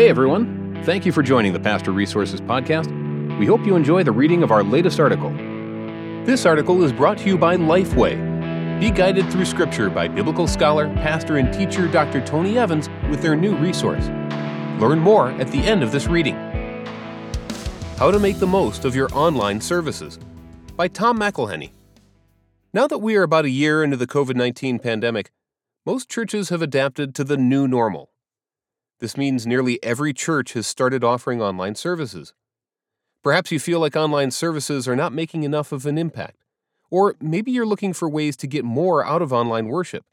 Hey everyone, thank you for joining the Pastor Resources Podcast. We hope you enjoy the reading of our latest article. This article is brought to you by Lifeway. Be guided through Scripture by biblical scholar, pastor, and teacher Dr. Tony Evans with their new resource. Learn more at the end of this reading. How to Make the Most of Your Online Services by Tom McElheny. Now that we are about a year into the COVID 19 pandemic, most churches have adapted to the new normal. This means nearly every church has started offering online services. Perhaps you feel like online services are not making enough of an impact. Or maybe you're looking for ways to get more out of online worship,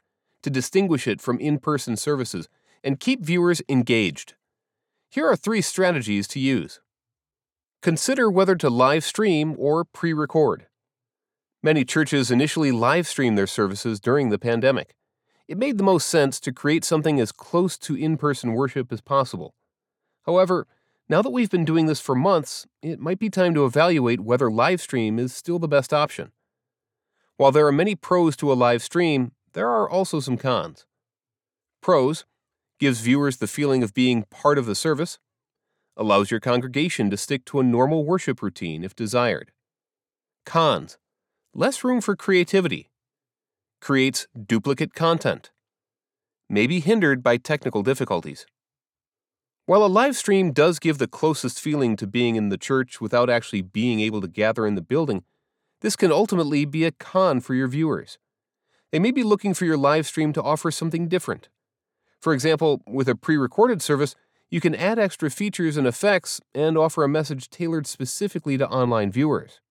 to distinguish it from in person services, and keep viewers engaged. Here are three strategies to use. Consider whether to live stream or pre record. Many churches initially live streamed their services during the pandemic it made the most sense to create something as close to in person worship as possible. However, now that we've been doing this for months, it might be time to evaluate whether live stream is still the best option. While there are many pros to a live stream, there are also some cons. Pros gives viewers the feeling of being part of the service, allows your congregation to stick to a normal worship routine if desired. Cons less room for creativity, creates duplicate content, may be hindered by technical difficulties. While a live stream does give the closest feeling to being in the church without actually being able to gather in the building, this can ultimately be a con for your viewers. They may be looking for your live stream to offer something different. For example, with a pre recorded service, you can add extra features and effects and offer a message tailored specifically to online viewers.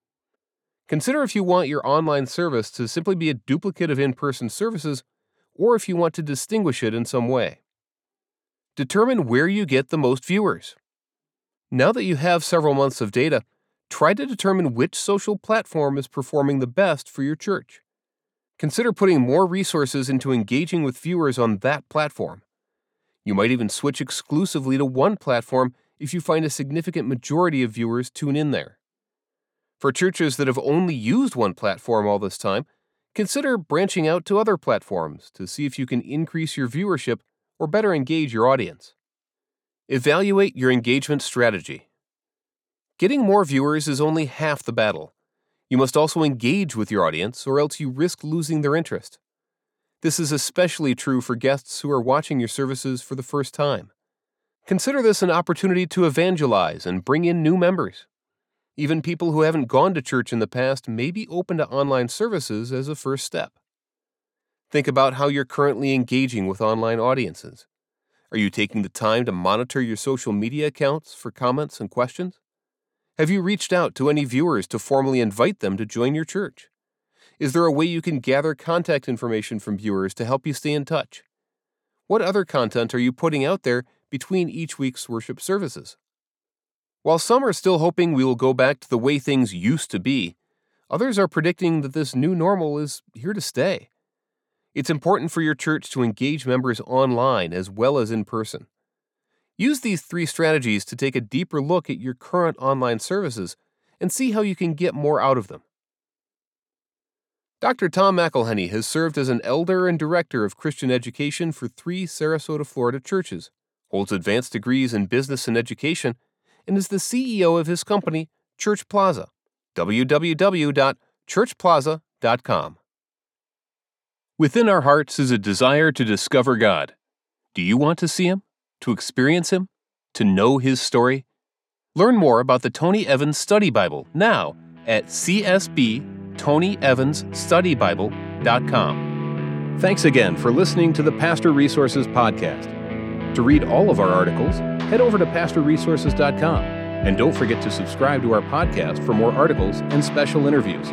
Consider if you want your online service to simply be a duplicate of in person services or if you want to distinguish it in some way. Determine where you get the most viewers. Now that you have several months of data, try to determine which social platform is performing the best for your church. Consider putting more resources into engaging with viewers on that platform. You might even switch exclusively to one platform if you find a significant majority of viewers tune in there. For churches that have only used one platform all this time, consider branching out to other platforms to see if you can increase your viewership or better engage your audience. Evaluate your engagement strategy. Getting more viewers is only half the battle. You must also engage with your audience, or else you risk losing their interest. This is especially true for guests who are watching your services for the first time. Consider this an opportunity to evangelize and bring in new members. Even people who haven't gone to church in the past may be open to online services as a first step. Think about how you're currently engaging with online audiences. Are you taking the time to monitor your social media accounts for comments and questions? Have you reached out to any viewers to formally invite them to join your church? Is there a way you can gather contact information from viewers to help you stay in touch? What other content are you putting out there between each week's worship services? While some are still hoping we will go back to the way things used to be, others are predicting that this new normal is here to stay. It's important for your church to engage members online as well as in person. Use these three strategies to take a deeper look at your current online services and see how you can get more out of them. Dr. Tom McElheny has served as an elder and director of Christian education for three Sarasota, Florida churches, holds advanced degrees in business and education, and is the CEO of his company, Church Plaza. www.churchplaza.com. Within our hearts is a desire to discover God. Do you want to see Him? To experience Him? To know His story? Learn more about the Tony Evans Study Bible now at csbtonyevansstudybible.com. Thanks again for listening to the Pastor Resources Podcast. To read all of our articles, head over to pastorresources.com. And don't forget to subscribe to our podcast for more articles and special interviews.